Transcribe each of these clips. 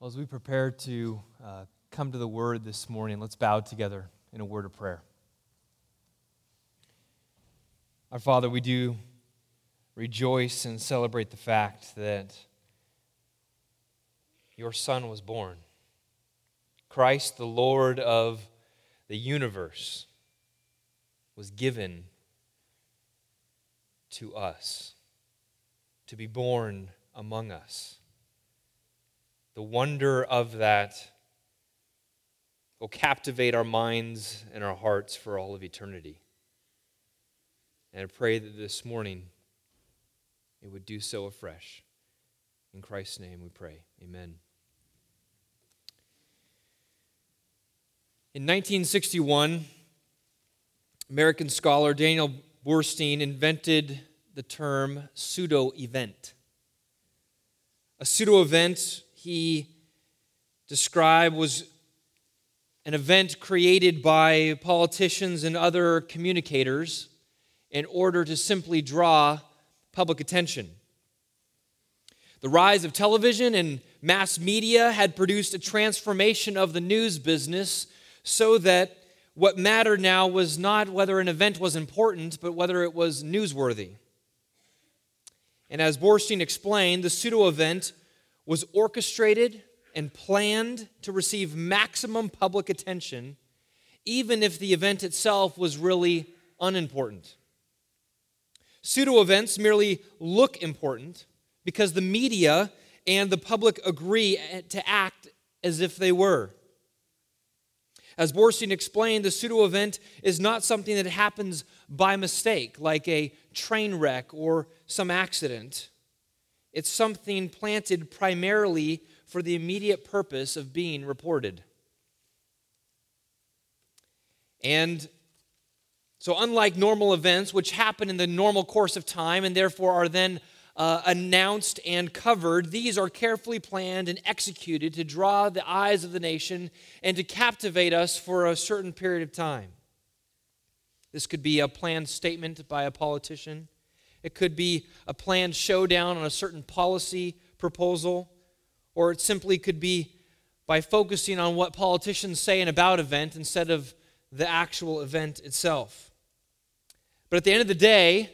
Well, as we prepare to uh, come to the word this morning, let's bow together in a word of prayer. Our Father, we do rejoice and celebrate the fact that your Son was born. Christ, the Lord of the universe, was given to us to be born among us the wonder of that will captivate our minds and our hearts for all of eternity. And I pray that this morning it would do so afresh. In Christ's name we pray. Amen. In 1961, American scholar Daniel Boorstin invented the term pseudo event. A pseudo event he described was an event created by politicians and other communicators in order to simply draw public attention. The rise of television and mass media had produced a transformation of the news business so that what mattered now was not whether an event was important, but whether it was newsworthy. And as Boorstin explained, the pseudo event was orchestrated and planned to receive maximum public attention, even if the event itself was really unimportant. Pseudo events merely look important because the media and the public agree to act as if they were. As Boorstin explained, the pseudo event is not something that happens by mistake, like a train wreck or some accident. It's something planted primarily for the immediate purpose of being reported. And so, unlike normal events, which happen in the normal course of time and therefore are then uh, announced and covered, these are carefully planned and executed to draw the eyes of the nation and to captivate us for a certain period of time. This could be a planned statement by a politician. It could be a planned showdown on a certain policy proposal, or it simply could be by focusing on what politicians say in about event instead of the actual event itself. But at the end of the day,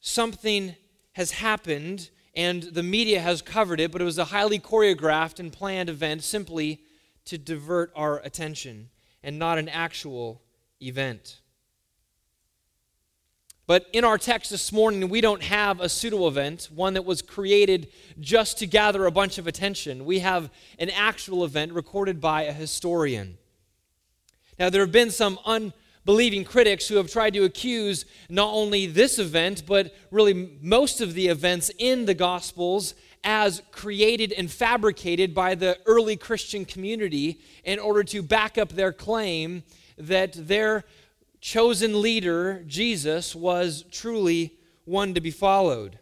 something has happened and the media has covered it, but it was a highly choreographed and planned event simply to divert our attention and not an actual event. But in our text this morning, we don't have a pseudo event, one that was created just to gather a bunch of attention. We have an actual event recorded by a historian. Now, there have been some unbelieving critics who have tried to accuse not only this event, but really most of the events in the Gospels as created and fabricated by the early Christian community in order to back up their claim that their chosen leader, Jesus, was truly one to be followed.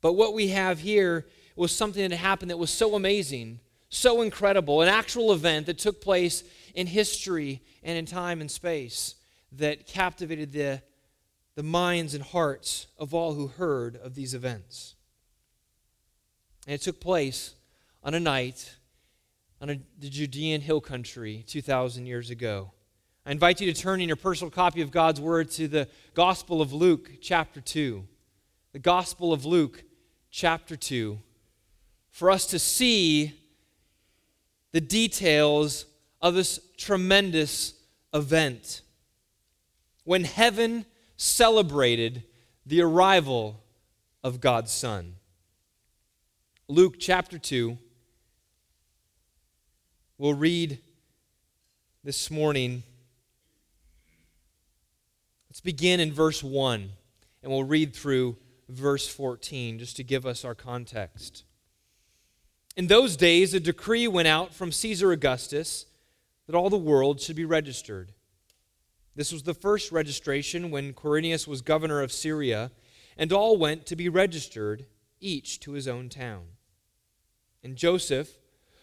But what we have here was something that happened that was so amazing, so incredible, an actual event that took place in history and in time and space that captivated the, the minds and hearts of all who heard of these events. And it took place on a night on a, the Judean hill country 2,000 years ago. I invite you to turn in your personal copy of God's Word to the Gospel of Luke, chapter 2. The Gospel of Luke, chapter 2, for us to see the details of this tremendous event when heaven celebrated the arrival of God's Son. Luke chapter 2 We'll read this morning. Let's begin in verse 1, and we'll read through verse 14 just to give us our context. In those days, a decree went out from Caesar Augustus that all the world should be registered. This was the first registration when Quirinius was governor of Syria, and all went to be registered, each to his own town. And Joseph,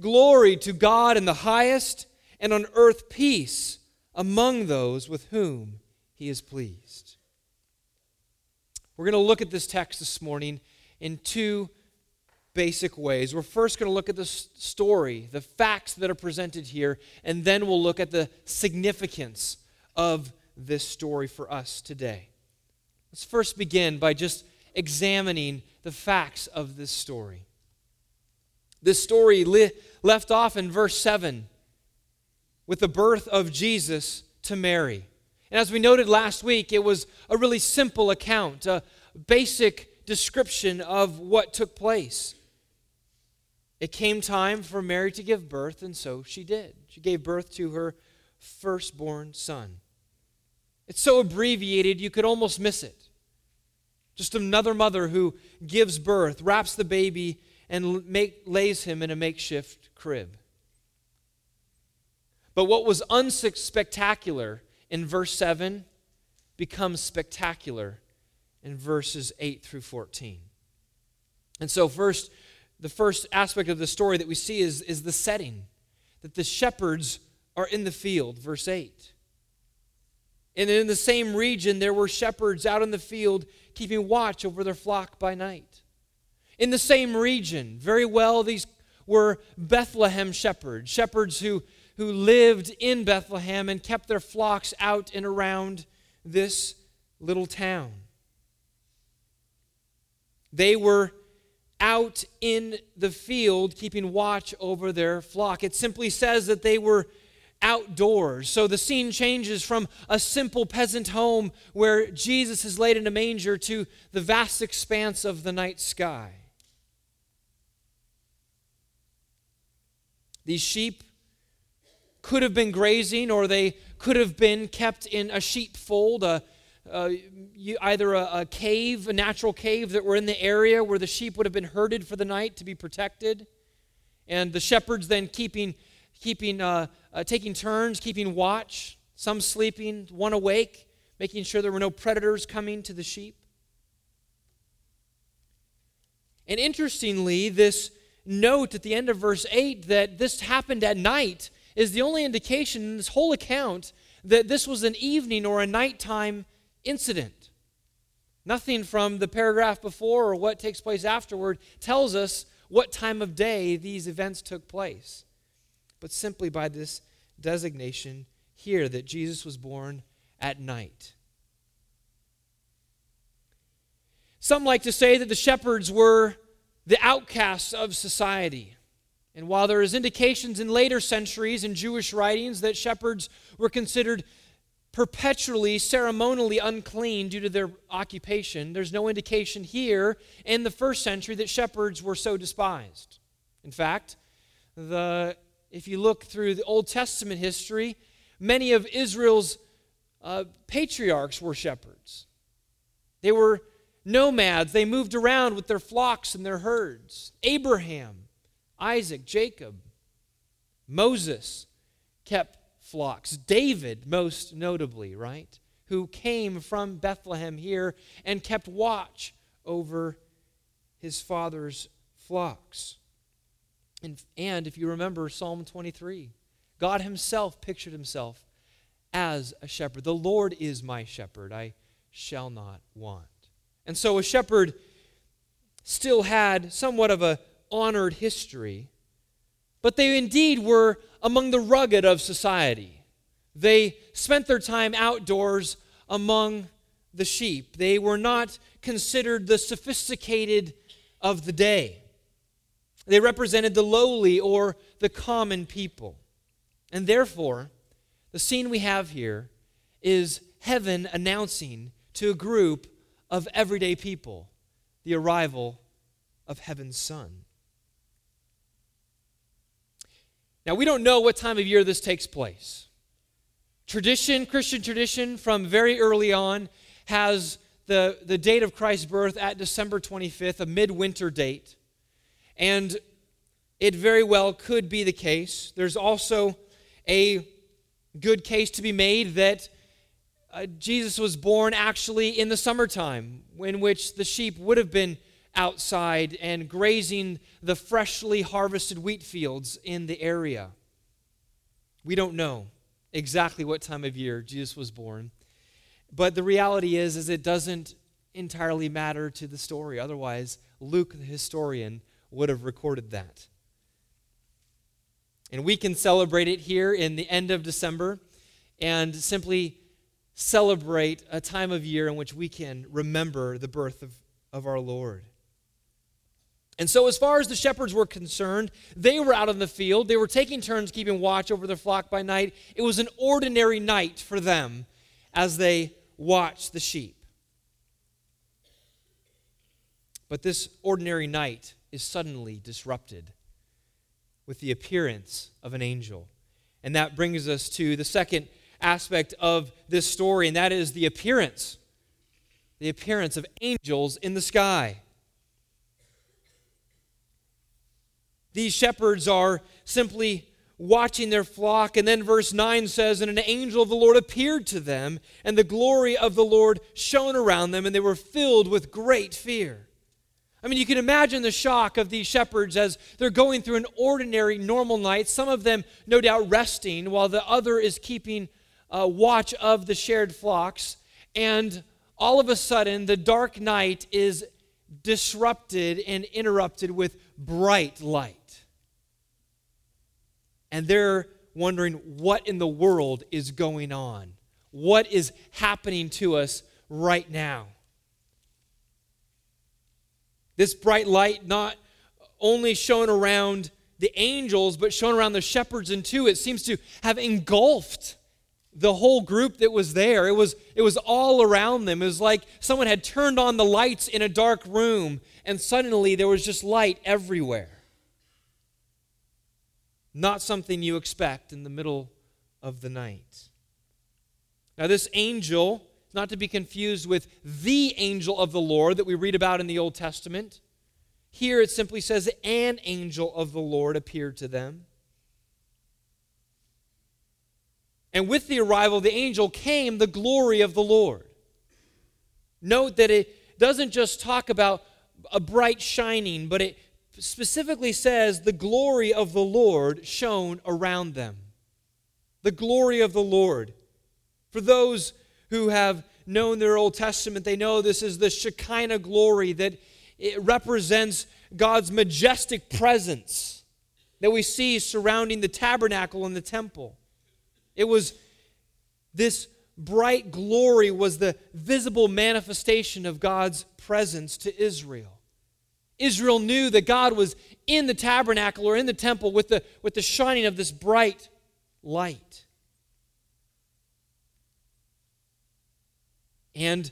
Glory to God in the highest, and on earth peace among those with whom he is pleased. We're going to look at this text this morning in two basic ways. We're first going to look at the story, the facts that are presented here, and then we'll look at the significance of this story for us today. Let's first begin by just examining the facts of this story. This story li- left off in verse 7 with the birth of Jesus to Mary. And as we noted last week, it was a really simple account, a basic description of what took place. It came time for Mary to give birth, and so she did. She gave birth to her firstborn son. It's so abbreviated, you could almost miss it. Just another mother who gives birth, wraps the baby, and make, lays him in a makeshift crib. But what was unspectacular in verse 7 becomes spectacular in verses 8 through 14. And so, first, the first aspect of the story that we see is, is the setting that the shepherds are in the field, verse 8. And in the same region, there were shepherds out in the field keeping watch over their flock by night. In the same region, very well, these were Bethlehem shepherds, shepherds who, who lived in Bethlehem and kept their flocks out and around this little town. They were out in the field keeping watch over their flock. It simply says that they were outdoors. So the scene changes from a simple peasant home where Jesus is laid in a manger to the vast expanse of the night sky. These sheep could have been grazing or they could have been kept in a sheepfold, a, you, either a, a cave, a natural cave that were in the area where the sheep would have been herded for the night to be protected. And the shepherds then keeping keeping, uh, uh, taking turns, keeping watch, some sleeping, one awake, making sure there were no predators coming to the sheep. And interestingly, this note at the end of verse 8 that this happened at night is the only indication in this whole account that this was an evening or a nighttime incident. Nothing from the paragraph before or what takes place afterward tells us what time of day these events took place but simply by this designation here that Jesus was born at night. Some like to say that the shepherds were the outcasts of society. And while there is indications in later centuries in Jewish writings that shepherds were considered perpetually ceremonially unclean due to their occupation, there's no indication here in the first century that shepherds were so despised. In fact, the if you look through the Old Testament history, many of Israel's uh, patriarchs were shepherds. They were nomads, they moved around with their flocks and their herds. Abraham, Isaac, Jacob, Moses kept flocks. David, most notably, right? Who came from Bethlehem here and kept watch over his father's flocks. And, and if you remember Psalm 23, God Himself pictured Himself as a shepherd. The Lord is my shepherd, I shall not want. And so a shepherd still had somewhat of a honored history, but they indeed were among the rugged of society. They spent their time outdoors among the sheep. They were not considered the sophisticated of the day. They represented the lowly or the common people. And therefore, the scene we have here is heaven announcing to a group of everyday people the arrival of heaven's son. Now, we don't know what time of year this takes place. Tradition, Christian tradition, from very early on, has the, the date of Christ's birth at December 25th, a midwinter date. And it very well could be the case. There's also a good case to be made that uh, Jesus was born actually in the summertime, in which the sheep would have been outside and grazing the freshly harvested wheat fields in the area. We don't know exactly what time of year Jesus was born. But the reality is is it doesn't entirely matter to the story. Otherwise, Luke the historian would have recorded that. And we can celebrate it here in the end of December and simply celebrate a time of year in which we can remember the birth of, of our Lord. And so, as far as the shepherds were concerned, they were out in the field. They were taking turns keeping watch over their flock by night. It was an ordinary night for them as they watched the sheep. But this ordinary night is suddenly disrupted with the appearance of an angel. And that brings us to the second aspect of this story, and that is the appearance the appearance of angels in the sky. These shepherds are simply watching their flock. And then verse 9 says, And an angel of the Lord appeared to them, and the glory of the Lord shone around them, and they were filled with great fear. I mean, you can imagine the shock of these shepherds as they're going through an ordinary, normal night. Some of them, no doubt, resting, while the other is keeping uh, watch of the shared flocks. And all of a sudden, the dark night is disrupted and interrupted with bright light and they're wondering what in the world is going on? What is happening to us right now? This bright light not only shown around the angels, but shown around the shepherds and too. It seems to have engulfed the whole group that was there. It was, it was all around them. It was like someone had turned on the lights in a dark room, and suddenly there was just light everywhere not something you expect in the middle of the night. Now, this angel not to be confused with the angel of the Lord that we read about in the Old Testament. Here it simply says, an angel of the Lord appeared to them. And with the arrival of the angel came the glory of the Lord. Note that it doesn't just talk about a bright shining, but it specifically says the glory of the Lord shone around them. The glory of the Lord. For those who have known their Old Testament, they know this is the Shekinah glory that it represents God's majestic presence that we see surrounding the tabernacle and the temple. It was this bright glory was the visible manifestation of God's presence to Israel. Israel knew that God was in the tabernacle or in the temple with the, with the shining of this bright light. And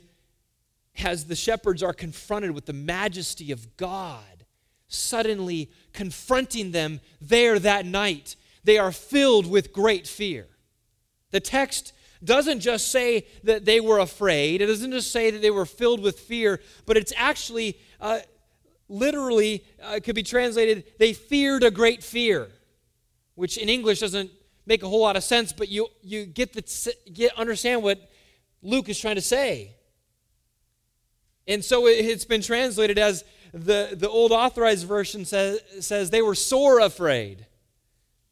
as the shepherds are confronted with the majesty of God, suddenly confronting them there that night, they are filled with great fear. The text doesn't just say that they were afraid, it doesn't just say that they were filled with fear, but it's actually uh, literally uh, could be translated, they feared a great fear, which in English doesn't make a whole lot of sense, but you, you get, the, get understand what Luke is trying to say. And so it's been translated as the, the old authorized version says, says they were sore afraid,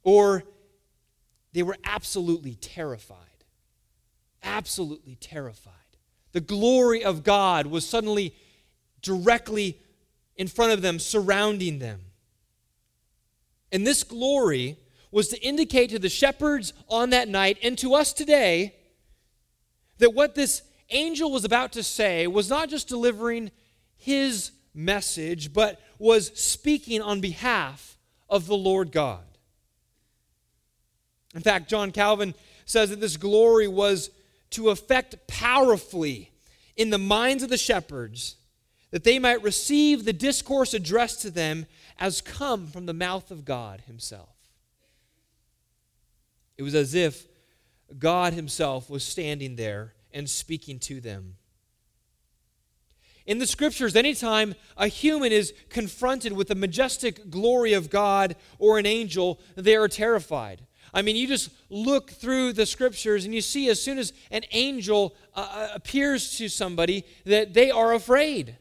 or they were absolutely terrified. Absolutely terrified. The glory of God was suddenly directly in front of them, surrounding them. And this glory was to indicate to the shepherds on that night and to us today that what this angel was about to say was not just delivering his message, but was speaking on behalf of the Lord God. In fact, John Calvin says that this glory was to affect powerfully in the minds of the shepherds that they might receive the discourse addressed to them as come from the mouth of God Himself. It was as if God Himself was standing there and speaking to them. In the scriptures, anytime a human is confronted with the majestic glory of God or an angel, they are terrified. I mean, you just look through the scriptures and you see as soon as an angel uh, uh appears to somebody that they are afraid.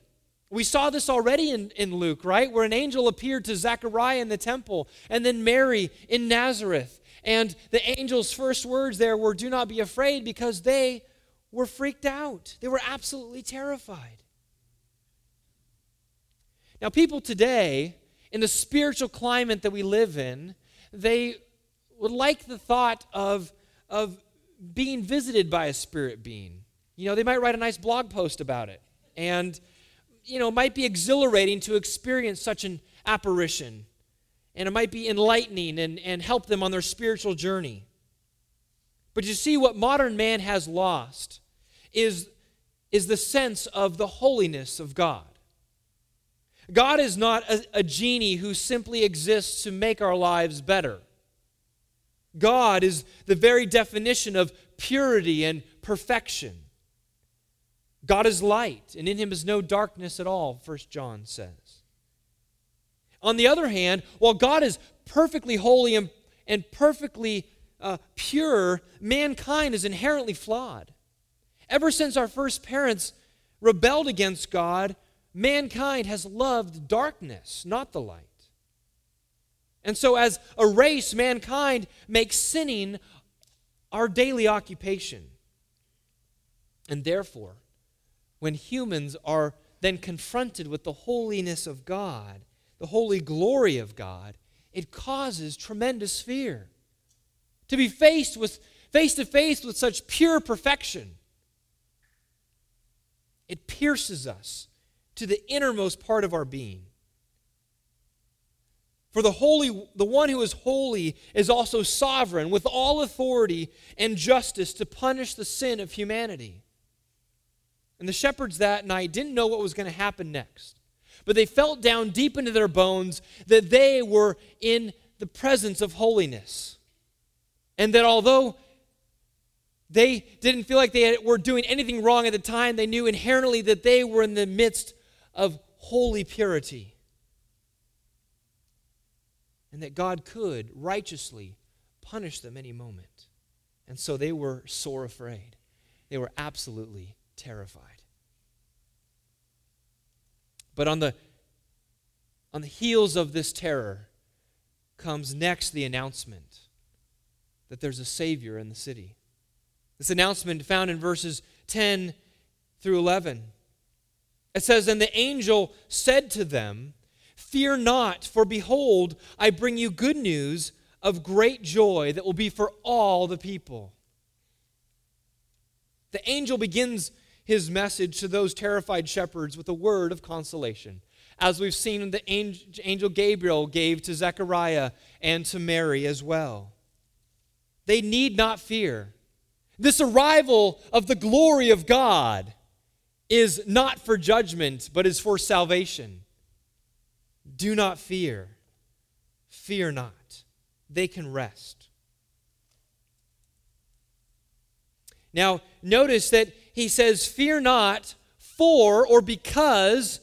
We saw this already in, in Luke, right? Where an angel appeared to Zechariah in the temple and then Mary in Nazareth. And the angel's first words there were, Do not be afraid, because they were freaked out. They were absolutely terrified. Now, people today, in the spiritual climate that we live in, they would like the thought of, of being visited by a spirit being. You know, they might write a nice blog post about it. And you know, it might be exhilarating to experience such an apparition. And it might be enlightening and, and help them on their spiritual journey. But you see, what modern man has lost is, is the sense of the holiness of God. God is not a, a genie who simply exists to make our lives better. God is the very definition of purity and perfection. God is light, and in him is no darkness at all, First John says. On the other hand, while God is perfectly holy and, and perfectly uh, pure, mankind is inherently flawed. Ever since our first parents rebelled against God, mankind has loved darkness, not the light. And so, as a race, mankind makes sinning our daily occupation. And therefore, when humans are then confronted with the holiness of God, the holy glory of God, it causes tremendous fear. To be faced with face to face with such pure perfection, it pierces us to the innermost part of our being. For the holy the one who is holy is also sovereign with all authority and justice to punish the sin of humanity. And the shepherds that night didn't know what was going to happen next. But they felt down deep into their bones that they were in the presence of holiness. And that although they didn't feel like they were doing anything wrong at the time, they knew inherently that they were in the midst of holy purity. And that God could righteously punish them any moment. And so they were sore afraid. They were absolutely terrified. But on the, on the heels of this terror comes next the announcement that there's a Savior in the city. This announcement found in verses 10 through 11. It says, And the angel said to them, Fear not, for behold, I bring you good news of great joy that will be for all the people. The angel begins his message to those terrified shepherds with a word of consolation, as we've seen the angel Gabriel gave to Zechariah and to Mary as well. They need not fear. This arrival of the glory of God is not for judgment, but is for salvation. Do not fear. Fear not. They can rest. Now, notice that he says, Fear not, for or because,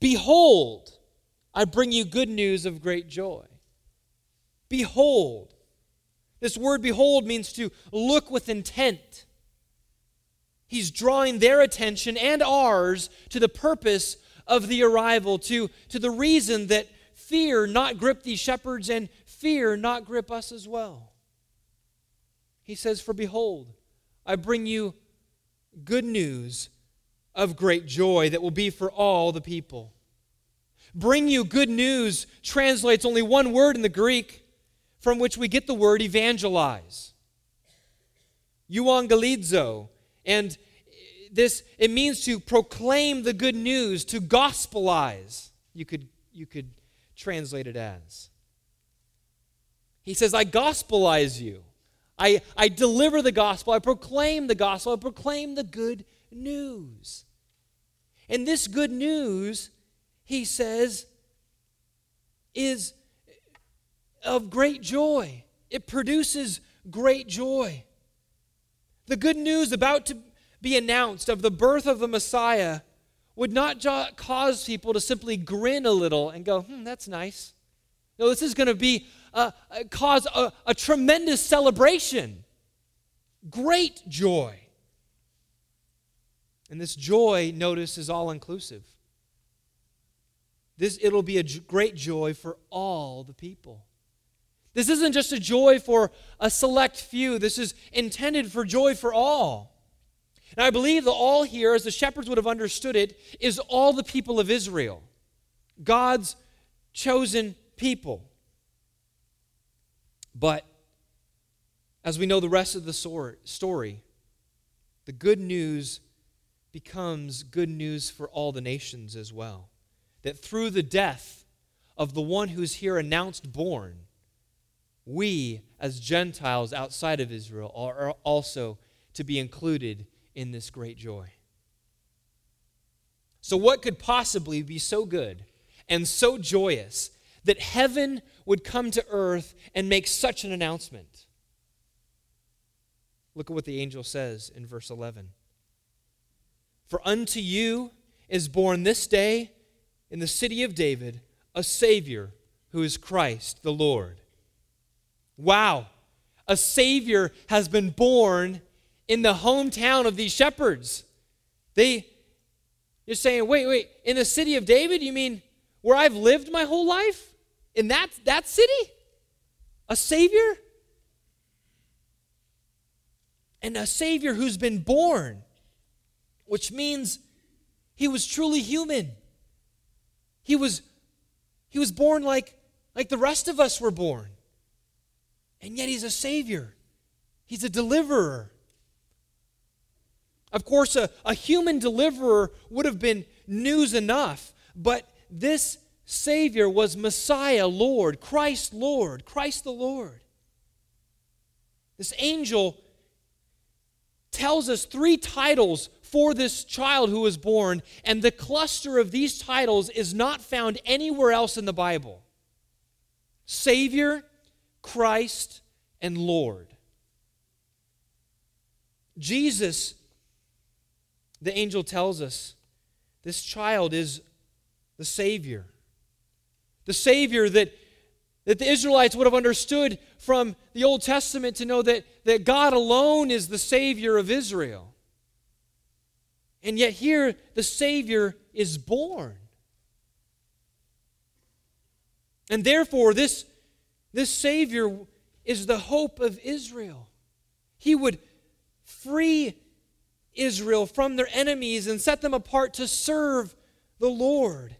behold, I bring you good news of great joy. Behold. This word behold means to look with intent. He's drawing their attention and ours to the purpose of the arrival, to, to the reason that fear not grip these shepherds and fear not grip us as well. He says, For behold, I bring you good news of great joy that will be for all the people. Bring you good news translates only one word in the Greek from which we get the word evangelize. Euangelizo. And this it means to proclaim the good news, to gospelize. You could you could translate it as. He says, I gospelize you. I, I deliver the gospel. I proclaim the gospel. I proclaim the good news. And this good news, he says, is of great joy. It produces great joy. The good news about to be announced of the birth of the Messiah would not cause people to simply grin a little and go, hmm, that's nice. No, this is going to be uh, cause a, a tremendous celebration, great joy. And this joy, notice, is all inclusive. This, it'll be a great joy for all the people. This isn't just a joy for a select few, this is intended for joy for all. And I believe the all here, as the shepherds would have understood it, is all the people of Israel, God's chosen people. But as we know the rest of the story, the good news becomes good news for all the nations as well. That through the death of the one who's here announced born, we as Gentiles outside of Israel are also to be included in this great joy. So, what could possibly be so good and so joyous that heaven would come to earth and make such an announcement? Look at what the angel says in verse 11. For unto you is born this day in the city of David a Savior who is Christ the Lord. Wow, a Savior has been born in the hometown of these shepherds. They, you're saying, wait, wait, in the city of David? You mean where I've lived my whole life? In that, that city? A Savior? And a Savior who's been born, which means he was truly human. He was, he was born like, like the rest of us were born. And yet he's a Savior, he's a deliverer. Of course, a, a human deliverer would have been news enough, but this Savior was Messiah, Lord, Christ, Lord, Christ the Lord. This angel tells us three titles for this child who was born, and the cluster of these titles is not found anywhere else in the Bible Savior, Christ, and Lord. Jesus the angel tells us this child is the Savior. The Savior that, that the Israelites would have understood from the Old Testament to know that, that God alone is the Savior of Israel. And yet, here, the Savior is born. And therefore, this, this Savior is the hope of Israel. He would free Israel from their enemies and set them apart to serve the Lord.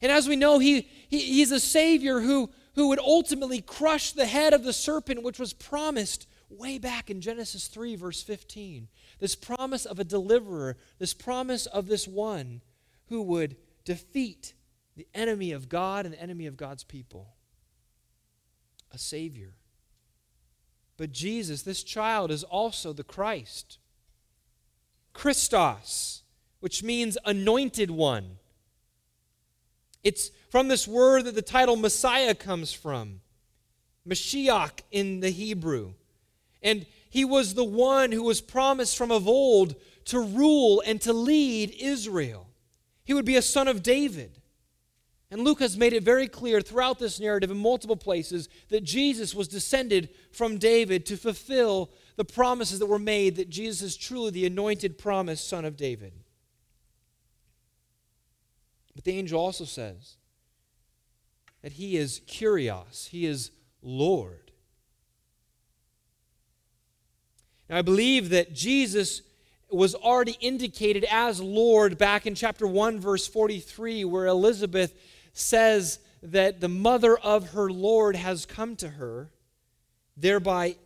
And as we know, he, he, he's a Savior who, who would ultimately crush the head of the serpent, which was promised way back in Genesis 3, verse 15. This promise of a deliverer, this promise of this one who would defeat the enemy of God and the enemy of God's people. A Savior. But Jesus, this child, is also the Christ. Christos, which means anointed one. It's from this word that the title Messiah comes from. Mashiach in the Hebrew. And he was the one who was promised from of old to rule and to lead Israel. He would be a son of David. And Luke has made it very clear throughout this narrative in multiple places that Jesus was descended from David to fulfill the promises that were made that Jesus is truly the anointed promised son of David. But the angel also says that he is Kyrios, he is Lord. Now, I believe that Jesus was already indicated as Lord back in chapter 1, verse 43, where Elizabeth says that the mother of her Lord has come to her, thereby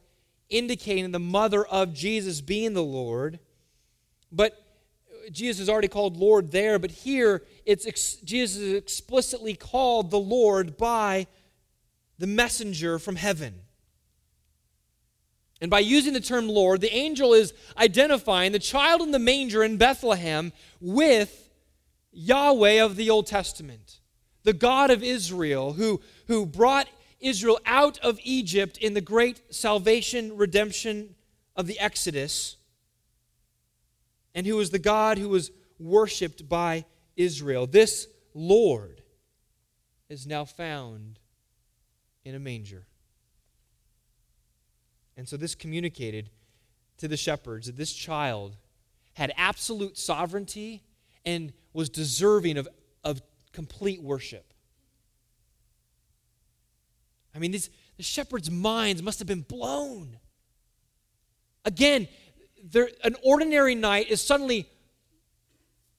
indicating the mother of Jesus being the Lord. But Jesus is already called Lord there, but here it's ex- Jesus is explicitly called the Lord by the messenger from heaven. And by using the term Lord, the angel is identifying the child in the manger in Bethlehem with Yahweh of the Old Testament, the God of Israel, who, who brought Israel out of Egypt in the great salvation, redemption of the Exodus, and who was the God who was worshiped by Israel. This Lord is now found in a manger. And so this communicated to the shepherds that this child had absolute sovereignty and was deserving of, of complete worship. I mean, these, the shepherds' minds must have been blown. Again, an ordinary night is suddenly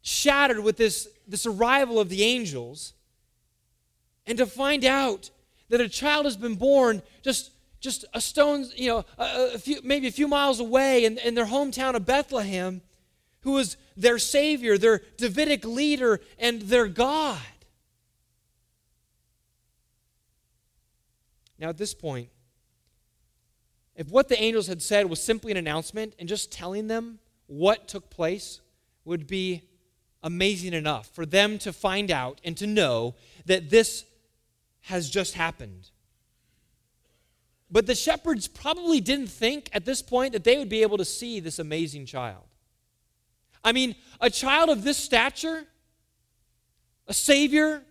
shattered with this, this arrival of the angels. And to find out that a child has been born just just a stone's, you know, a, a few, maybe a few miles away in, in their hometown of Bethlehem, who was their Savior, their Davidic leader, and their God. Now, at this point, if what the angels had said was simply an announcement and just telling them what took place would be amazing enough for them to find out and to know that this has just happened. But the shepherds probably didn't think at this point that they would be able to see this amazing child. I mean, a child of this stature, a Savior,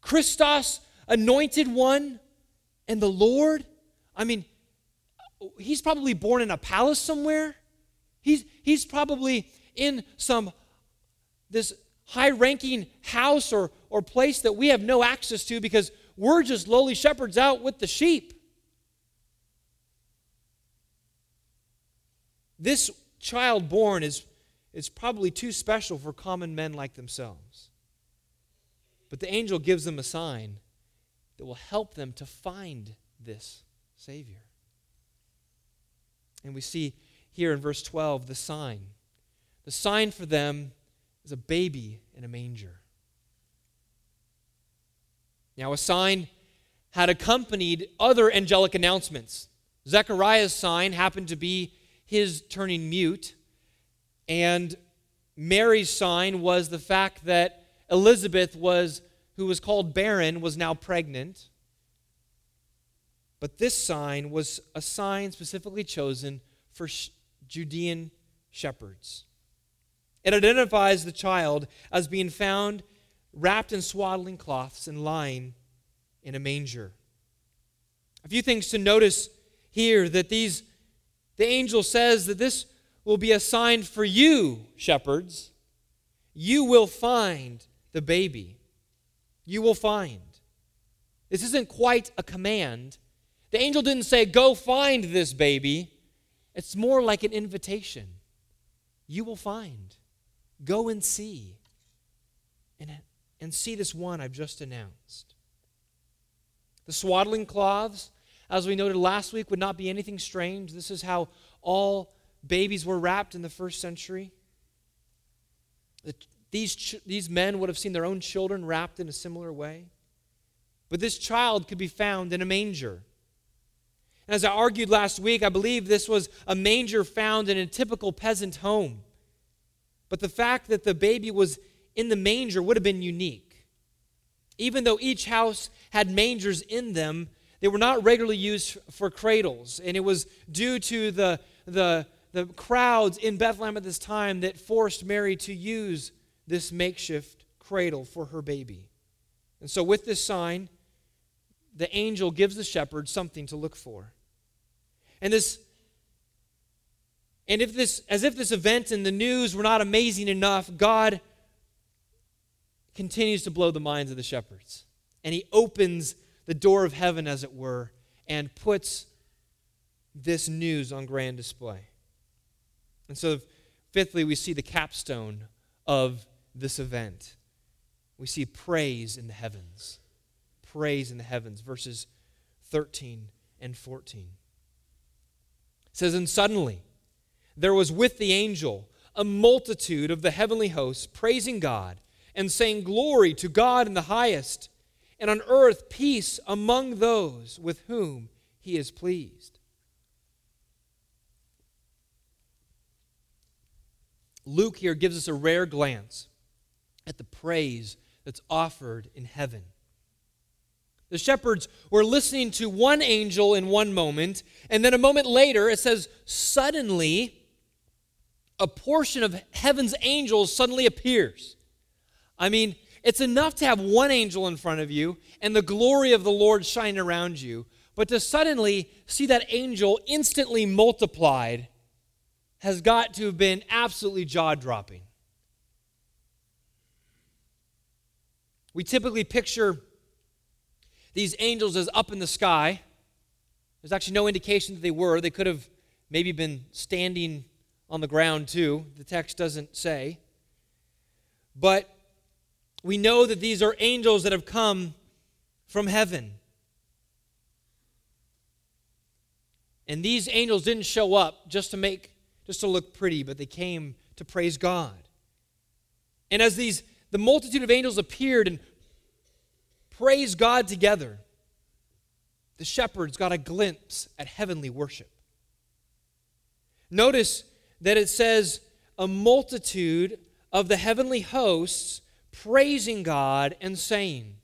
Christos, anointed one, and the Lord. I mean, he's probably born in a palace somewhere. He's, he's probably in some this high-ranking house or, or place that we have no access to because we're just lowly shepherds out with the sheep. This child born is, is probably too special for common men like themselves. But the angel gives them a sign that will help them to find this Savior. And we see here in verse 12 the sign. The sign for them is a baby in a manger. Now, a sign had accompanied other angelic announcements. Zechariah's sign happened to be his turning mute, and Mary's sign was the fact that Elizabeth was who was called barren was now pregnant. But this sign was a sign specifically chosen for Judean shepherds. It identifies the child as being found wrapped in swaddling cloths and lying in a manger. A few things to notice here that these the angel says that this will be a sign for you, shepherds. You will find the baby. You will find. This isn't quite a command. The angel didn't say, Go find this baby. It's more like an invitation. You will find. Go and see. And and see this one I've just announced. The swaddling cloths, as we noted last week, would not be anything strange. This is how all babies were wrapped in the first century. These, these men would have seen their own children wrapped in a similar way. But this child could be found in a manger. And as I argued last week, I believe this was a manger found in a typical peasant home. But the fact that the baby was in the manger would have been unique. Even though each house had mangers in them, they were not regularly used for cradles. And it was due to the, the, the crowds in Bethlehem at this time that forced Mary to use this makeshift cradle for her baby. And so, with this sign, the angel gives the shepherd something to look for. And this and if this as if this event in the news were not amazing enough, God continues to blow the minds of the shepherds. And he opens the door of heaven, as it were, and puts this news on grand display. And so, fifthly, we see the capstone of this event. We see praise in the heavens. Praise in the heavens, verses 13 and 14. It says, And suddenly there was with the angel a multitude of the heavenly hosts praising God and saying, Glory to God in the highest, and on earth peace among those with whom he is pleased. Luke here gives us a rare glance at the praise that's offered in heaven. The shepherds were listening to one angel in one moment, and then a moment later, it says, suddenly, a portion of heaven's angels suddenly appears. I mean, it's enough to have one angel in front of you and the glory of the Lord shine around you, but to suddenly see that angel instantly multiplied has got to have been absolutely jaw dropping. We typically picture these angels as up in the sky. There's actually no indication that they were. They could have maybe been standing on the ground too. The text doesn't say. But we know that these are angels that have come from heaven. And these angels didn't show up just to make just to look pretty, but they came to praise God. And as these the multitude of angels appeared and praised God together, the shepherds got a glimpse at heavenly worship. Notice that it says a multitude of the heavenly hosts praising God and saying.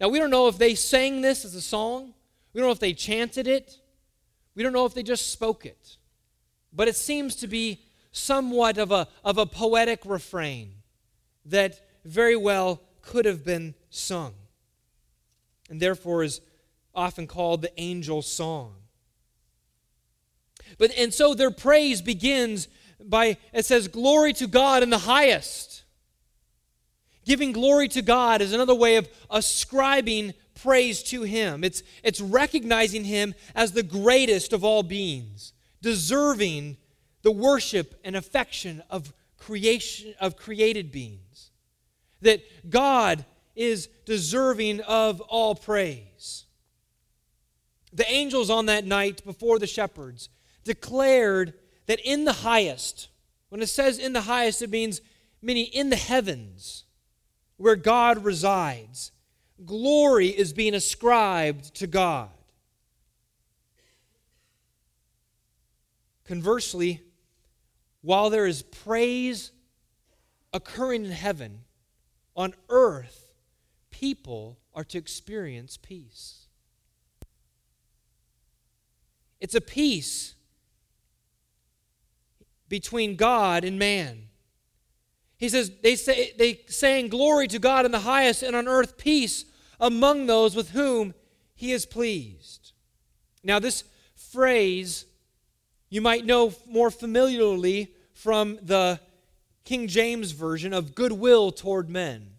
Now, we don't know if they sang this as a song, we don't know if they chanted it, we don't know if they just spoke it. But it seems to be somewhat of a, of a poetic refrain that very well could have been sung, and therefore is often called the angel song. But and so their praise begins by it says glory to God in the highest. Giving glory to God is another way of ascribing praise to him. It's it's recognizing him as the greatest of all beings, deserving the worship and affection of creation of created beings. That God is deserving of all praise. The angels on that night before the shepherds declared that in the highest, when it says in the highest, it means meaning in the heavens where God resides, glory is being ascribed to God. Conversely, while there is praise occurring in heaven, on earth, people are to experience peace. It's a peace between God and man. He says, they say they saying glory to God in the highest and on earth peace among those with whom he is pleased. Now, this phrase you might know more familiarly from the King James Version of goodwill toward men,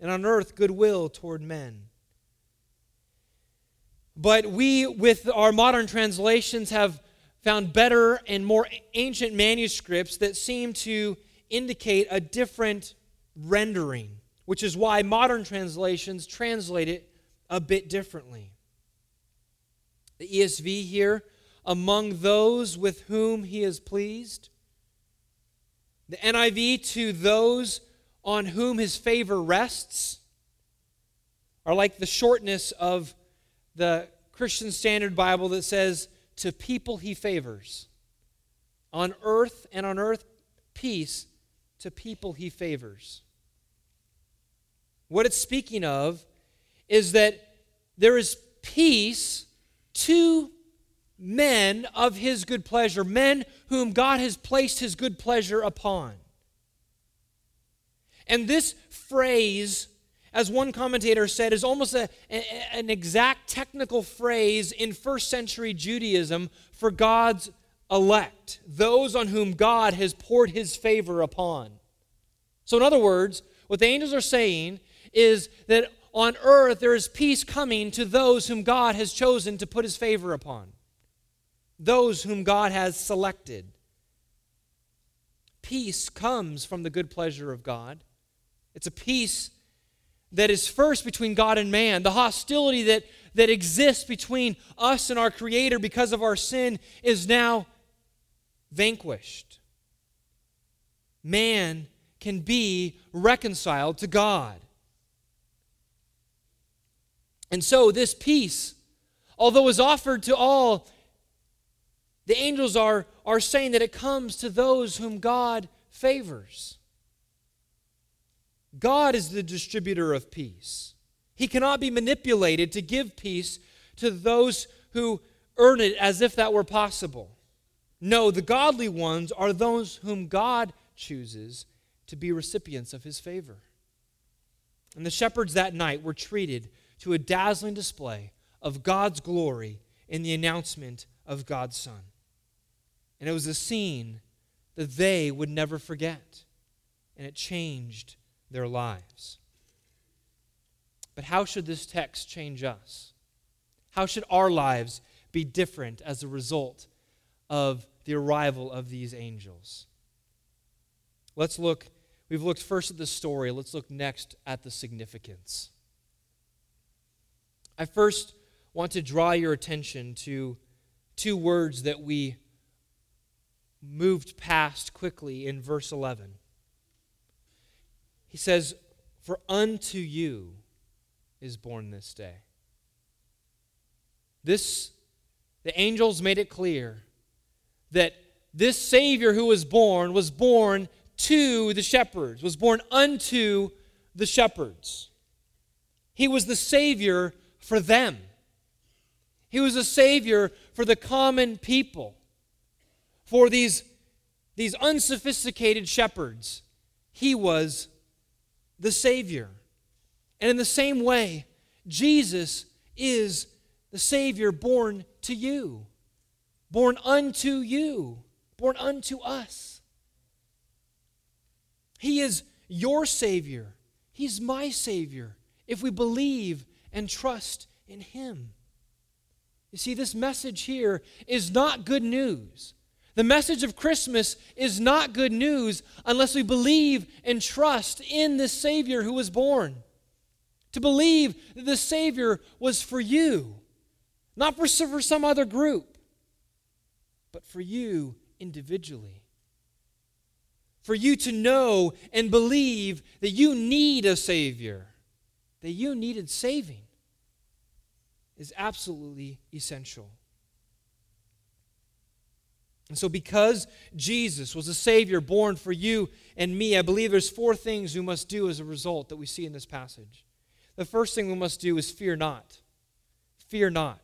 and on earth, goodwill toward men. But we, with our modern translations, have found better and more ancient manuscripts that seem to indicate a different rendering, which is why modern translations translate it a bit differently. The ESV here, among those with whom he is pleased. The NIV, to those on whom his favor rests, are like the shortness of the Christian Standard Bible that says, to people he favors. On earth and on earth, peace to people he favors. What it's speaking of is that there is peace to men of his good pleasure, men whom God has placed his good pleasure upon. And this phrase as one commentator said, is almost a, a, an exact technical phrase in first century Judaism for God's elect, those on whom God has poured his favor upon. So, in other words, What the angels are saying is that on earth there is peace coming to those whom God has chosen to put his favor upon, those whom God has selected. Peace comes from the good pleasure of God. It's a peace that is first between God and man. The hostility that, that exists between us and our Creator because of our sin is now vanquished. Man can be reconciled to God. And so, this peace, although is offered to all, the angels are, are saying that it comes to those whom God favors. God is the distributor of peace. He cannot be manipulated to give peace to those who earn it as if that were possible. No, the godly ones are those whom God chooses to be recipients of his favor. And the shepherds that night were treated to a dazzling display of God's glory in the announcement of God's Son. And it was a scene that they would never forget, and it changed their lives. But how should this text change us? How should our lives be different as a result of the arrival of these angels? Let's look, we've looked first at the story. Let's look next at the significance. I first want to draw your attention to two words that we moved past quickly in verse 11. He says, For unto you is born this day. This, the angels made it clear that this Savior who was born was born to the shepherds, was born unto the shepherds. He was the Savior for them. He was a Savior for the common people, for these, these unsophisticated shepherds. He was the Savior. And in the same way, Jesus is the Savior born to you, born unto you, born unto us. He is your Savior. He's my Savior if we believe and trust in Him. You see, this message here is not good news. The message of Christmas is not good news unless we believe and trust in this Savior who was born. To believe that the Savior was for you, not for, for some other group, but for you individually. For you to know and believe that you need a Savior, that you needed saving, is absolutely essential. And so, because Jesus was a Savior born for you and me, I believe there's four things we must do as a result that we see in this passage. The first thing we must do is fear not. Fear not.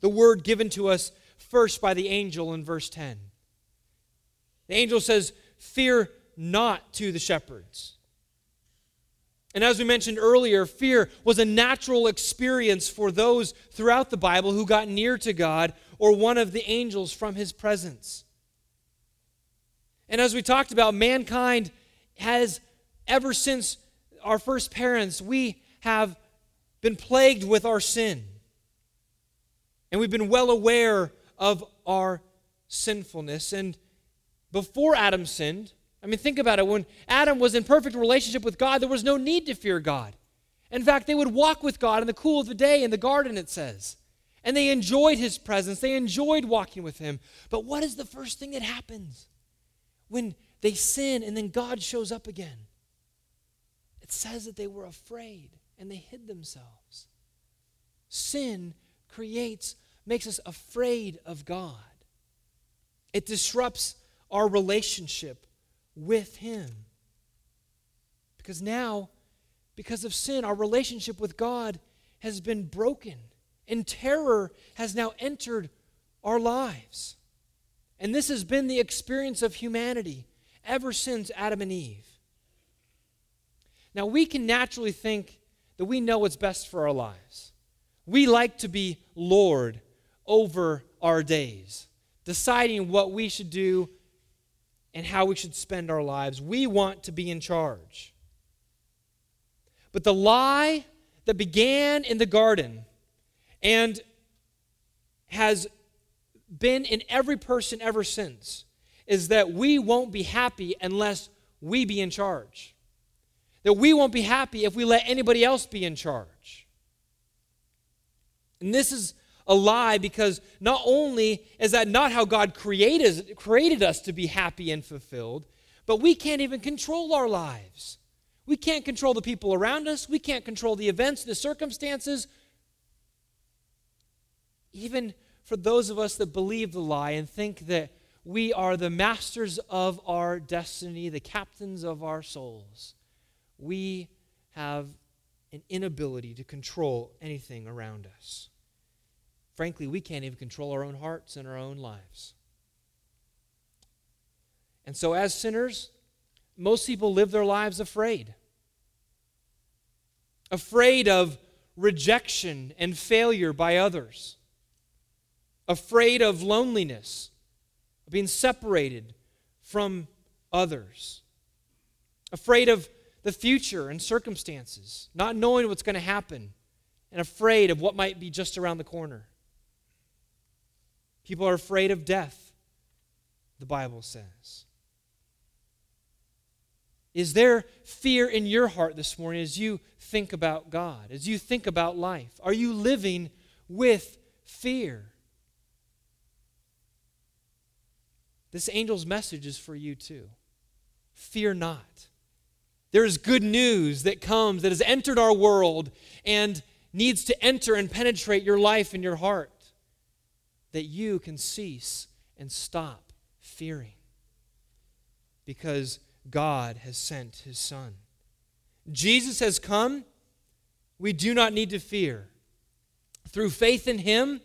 The word given to us first by the angel in verse 10. The angel says, Fear not to the shepherds. And as we mentioned earlier, fear was a natural experience for those throughout the Bible who got near to God or one of the angels from his presence. And as we talked about, mankind has, ever since our first parents, we have been plagued with our sin. And we've been well aware of our sinfulness. And before Adam sinned, I mean, think about it. When Adam was in perfect relationship with God, there was no need to fear God. In fact, they would walk with God in the cool of the day in the garden, it says. And they enjoyed his presence, they enjoyed walking with him. But what is the first thing that happens when they sin and then God shows up again? It says that they were afraid and they hid themselves. Sin creates, makes us afraid of God. It disrupts our relationship with Him. Because now, because of sin, our relationship with God has been broken, and terror has now entered our lives. And this has been the experience of humanity ever since Adam and Eve. Now, we can naturally think that we know what's best for our lives. We like to be Lord over our days, deciding what we should do and how we should spend our lives. We want to be in charge. But the lie that began in the garden and has been in every person ever since is that we won't be happy unless we be in charge. That we won't be happy if we let anybody else be in charge. And this is a lie because not only is that not how God created, created us to be happy and fulfilled, but we can't even control our lives. We can't control the people around us. We can't control the events, the circumstances. Even for those of us that believe the lie and think that we are the masters of our destiny, the captains of our souls, we have an inability to control anything around us. Frankly, we can't even control our own hearts and our own lives. And so, as sinners, most people live their lives afraid. Afraid of rejection and failure by others. Afraid of loneliness, of being separated from others. Afraid of the future and circumstances, not knowing what's going to happen, and afraid of what might be just around the corner. People are afraid of death, the Bible says. Is there fear in your heart this morning as you think about God, as you think about life? Are you living with fear? This angel's message is for you too. Fear not. There is good news that comes, that has entered our world and needs to enter and penetrate your life and your heart, that you can cease and stop fearing. Because God has sent his Son. Jesus has come. We do not need to fear. Through faith in him,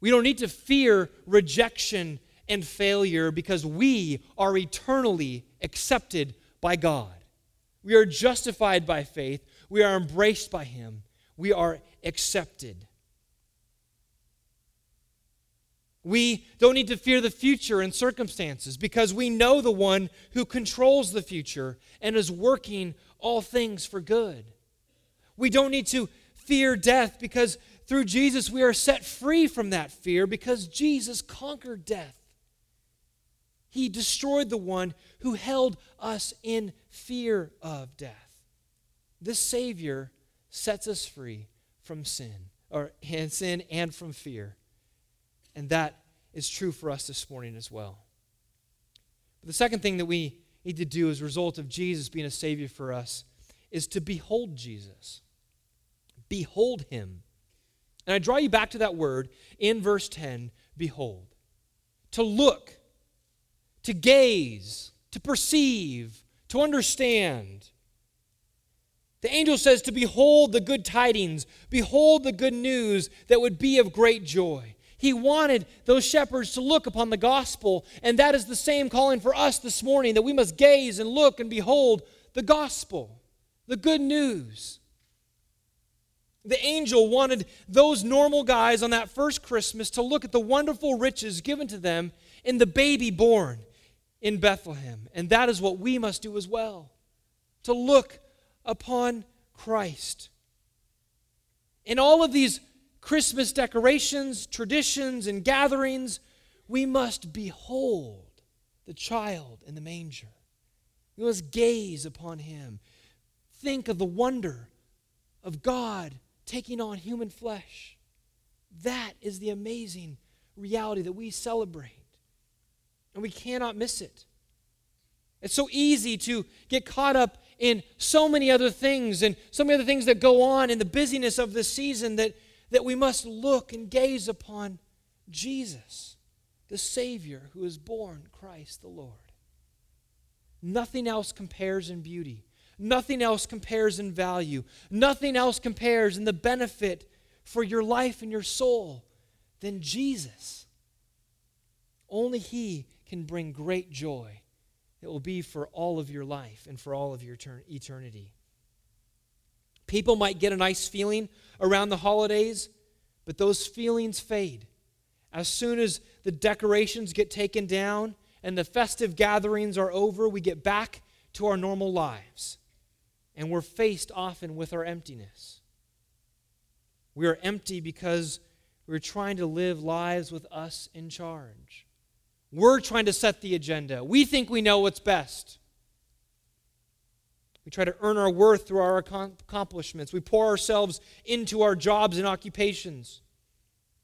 we don't need to fear rejection and failure because we are eternally accepted by God. We are justified by faith. We are embraced by him. We are accepted. We don't need to fear the future and circumstances because we know the one who controls the future and is working all things for good. We don't need to fear death because through Jesus we are set free from that fear because Jesus conquered death. He destroyed the one who held us in fear of death. This Savior sets us free from sin, or and sin and from fear. And that is true for us this morning as well. But the second thing that we need to do as a result of Jesus being a Savior for us is to behold Jesus. Behold Him. And I draw you back to that word in verse 10 behold. To look, to gaze, to perceive, to understand. The angel says to behold the good tidings, behold the good news that would be of great joy. He wanted those shepherds to look upon the gospel, and that is the same calling for us this morning that we must gaze and look and behold the gospel, the good news. The angel wanted those normal guys on that first Christmas to look at the wonderful riches given to them in the baby born in Bethlehem. And that is what we must do as well to look upon Christ. In all of these Christmas decorations, traditions, and gatherings, we must behold the child in the manger. We must gaze upon him. Think of the wonder of God taking on human flesh. That is the amazing reality that we celebrate. And we cannot miss it. It's so easy to get caught up in so many other things and so many other things that go on in the busyness of this season that that we must look and gaze upon Jesus, the Savior who is born, Christ the Lord. Nothing else compares in beauty. Nothing else compares in value. Nothing else compares in the benefit for your life and your soul than Jesus. Only He can bring great joy It will be for all of your life and for all of your eternity. People might get a nice feeling around the holidays, but those feelings fade. As soon as the decorations get taken down and the festive gatherings are over, we get back to our normal lives. and we're faced often with our emptiness. We are empty because we're trying to live lives with us in charge. We're trying to set the agenda. We think we know what's best. We try to earn our worth through our accomplishments. We pour ourselves into our jobs and occupations.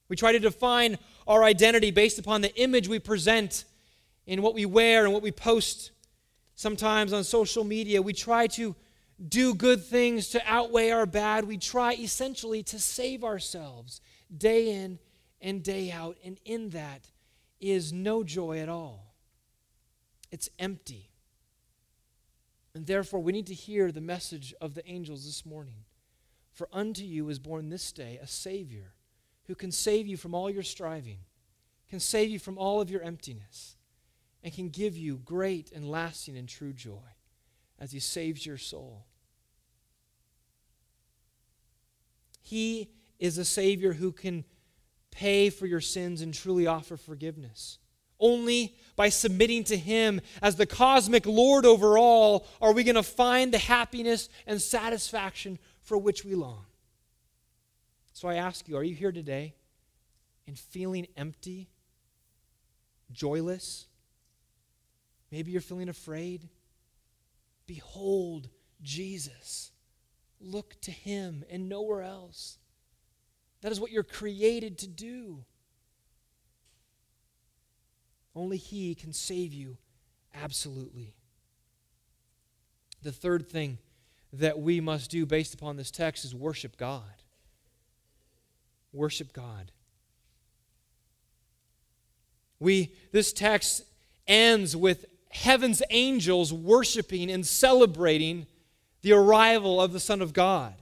We try to define our identity based upon the image we present in what we wear and what we post sometimes on social media. We try to do good things to outweigh our bad. We try essentially to save ourselves day in and day out. And in that is no joy at all, it's empty. And therefore, we need to hear the message of the angels this morning. For unto you is born this day a Savior who can save you from all your striving, can save you from all of your emptiness, and can give you great and lasting and true joy as He saves your soul. He is a Savior who can pay for your sins and truly offer forgiveness. Only by submitting to Him as the cosmic Lord over all are we going to find the happiness and satisfaction for which we long. So I ask you, are you here today and feeling empty, joyless? Maybe you're feeling afraid. Behold Jesus. Look to him and nowhere else. That is what you're created to do. Only he can save you absolutely. The third thing that we must do based upon this text is worship God. Worship God. We this text ends with heaven's angels worshiping and celebrating the arrival of the Son of God.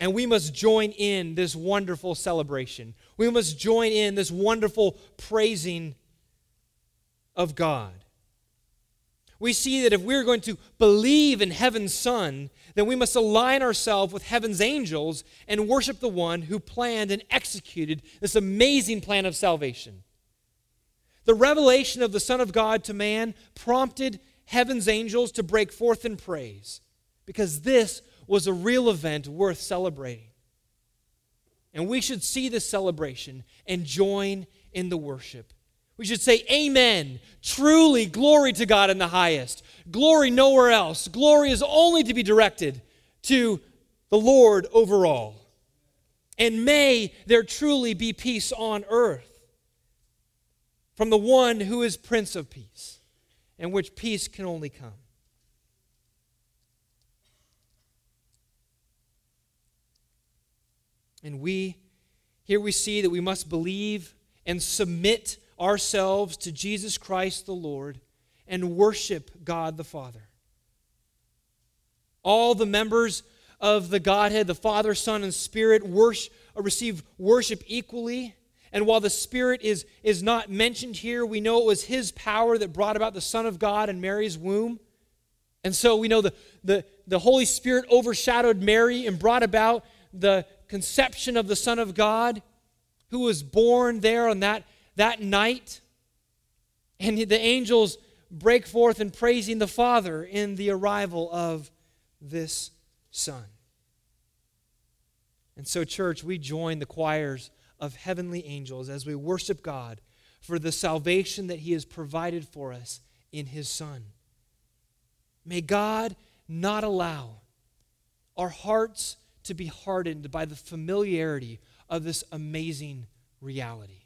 And we must join in this wonderful celebration. We must join in this wonderful praising of God. We see that if we're going to believe in heaven's Son, then we must align ourselves with heaven's angels and worship the one who planned and executed this amazing plan of salvation. The revelation of the Son of God to man prompted heaven's angels to break forth in praise because this was a real event worth celebrating. And we should see this celebration and join in the worship. We should say, Amen. Truly, glory to God in the highest. Glory nowhere else. Glory is only to be directed to the Lord over all. And may there truly be peace on earth from the one who is Prince of Peace, and which peace can only come. And we, here we see that we must believe and submit ourselves to Jesus Christ the Lord and worship God the Father. All the members of the Godhead, the Father, Son, and Spirit, worship, receive worship equally and while the Spirit is, is not mentioned here, we know it was His power that brought about the Son of God in Mary's womb. And so we know the, the, the Holy Spirit overshadowed Mary and brought about the conception of the Son of God who was born there on that, that night. And the angels break forth in praising the Father in the arrival of this Son. And so, church, we join the choirs of heavenly angels as we worship God for the salvation that He has provided for us in His Son. May God not allow our hearts to be hardened by the familiarity of this amazing reality.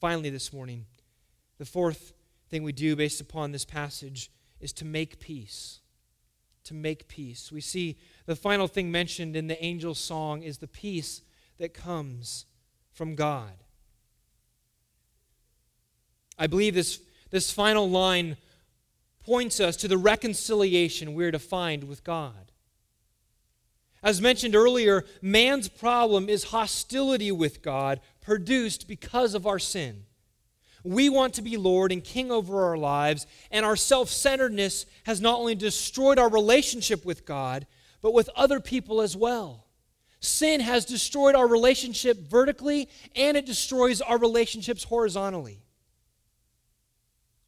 Finally, this morning, the fourth thing we do based upon this passage is to make peace. To make peace. We see the final thing mentioned in the angel's song is the peace that comes from God. I believe this, this final line points us to the reconciliation we're to find with God. As mentioned earlier, man's problem is hostility with God produced because of our sin. We want to be Lord and King over our lives, and our self centeredness has not only destroyed our relationship with God, but with other people as well. Sin has destroyed our relationship vertically and it destroys our relationships horizontally.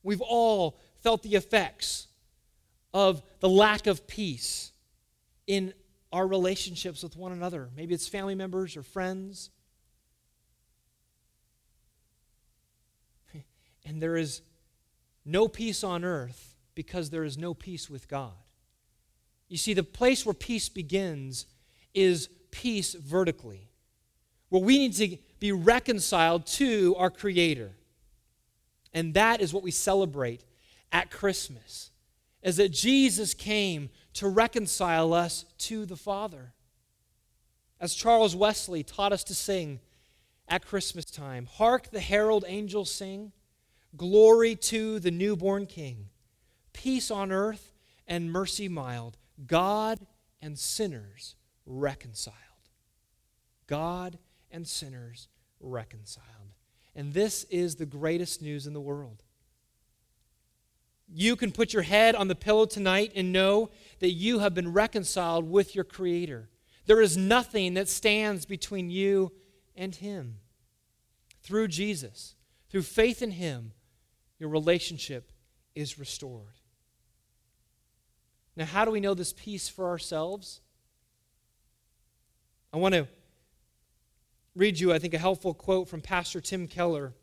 We've all felt the effects of the lack of peace in our relationships with one another. Maybe it's family members or friends. And there is no peace on earth because there is no peace with God. You see, the place where peace begins is peace vertically, where we need to be reconciled to our Creator. And that is what we celebrate at Christmas, is that Jesus came to reconcile us to the Father. As Charles Wesley taught us to sing at Christmas time Hark the herald angels sing, glory to the newborn King, peace on earth and mercy mild, God and sinners reconciled. God and sinners reconciled. And this is the greatest news in the world. You can put your head on the pillow tonight and know that you have been reconciled with your Creator. There is nothing that stands between you and Him. Through Jesus, through faith in Him, your relationship is restored. Now, how do we know this peace for ourselves? I want to read you, I think, a helpful quote from Pastor Tim Keller,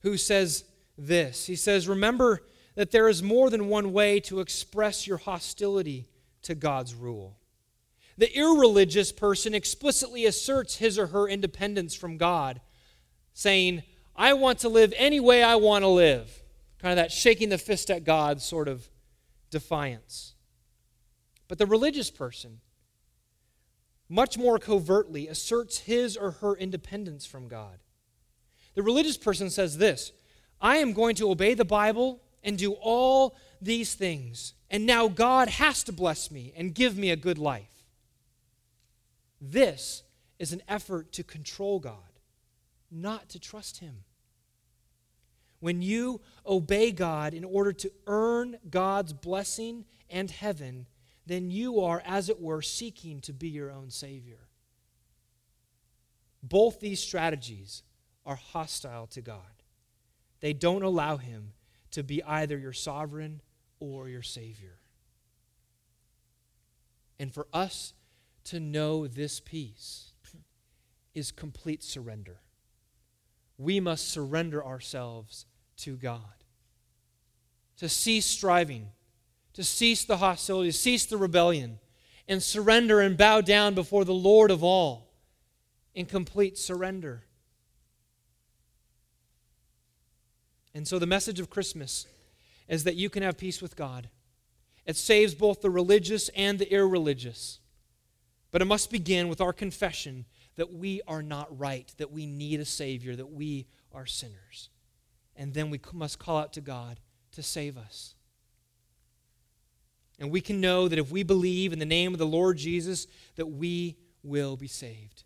who says this. He says, Remember that there is more than one way to express your hostility to God's rule. The irreligious person explicitly asserts his or her independence from God, saying, I want to live any way I want to live. Kind of that shaking the fist at God sort of defiance. But the religious person, much more covertly asserts his or her independence from God. The religious person says this I am going to obey the Bible and do all these things, and now God has to bless me and give me a good life. This is an effort to control God, not to trust Him. When you obey God in order to earn God's blessing and heaven, then you are, as it were, seeking to be your own Savior. Both these strategies are hostile to God. They don't allow Him to be either your sovereign or your Savior. And for us to know this peace is complete surrender. We must surrender ourselves to God, to cease striving to cease the hostility, cease the rebellion, and surrender and bow down before the Lord of all in complete surrender. And so, the message of Christmas is that you can have peace with God. It saves both the religious and the irreligious. But it must begin with our confession that we are not right, that we need a Savior, that we are sinners. And then we must call out to God to save us. And we can know that if we believe in the name of the Lord Jesus, that we will be saved.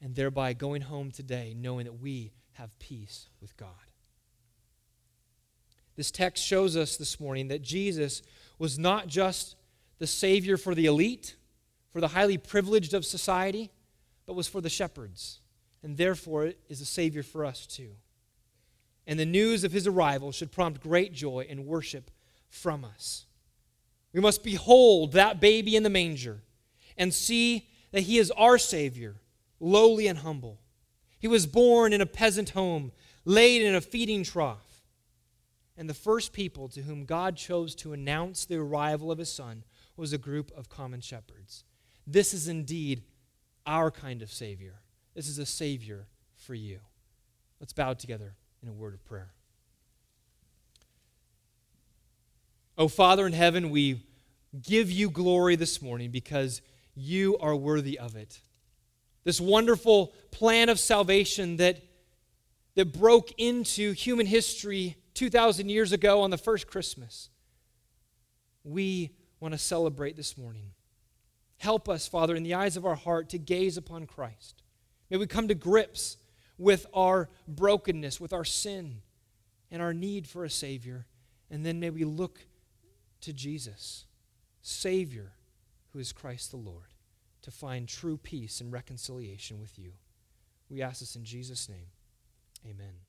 And thereby going home today knowing that we have peace with God. This text shows us this morning that Jesus was not just the Savior for the elite, for the highly privileged of society, but was for the shepherds, and therefore is a Savior for us too. And the news of his arrival should prompt great joy and worship from us. We must behold that baby in the manger and see that he is our Savior, lowly and humble. He was born in a peasant home, laid in a feeding trough. And the first people to whom God chose to announce the arrival of his Son was a group of common shepherds. This is indeed our kind of Savior. This is a Savior for you. Let's bow together in a word of prayer. Oh, Father in heaven, we give you glory this morning because you are worthy of it. This wonderful plan of salvation that, that broke into human history 2,000 years ago on the first Christmas, we want to celebrate this morning. Help us, Father, in the eyes of our heart to gaze upon Christ. May we come to grips with our brokenness, with our sin, and our need for a Savior. And then may we look to Jesus, Savior, who is Christ the Lord, to find true peace and reconciliation with you. We ask this in Jesus' name. Amen.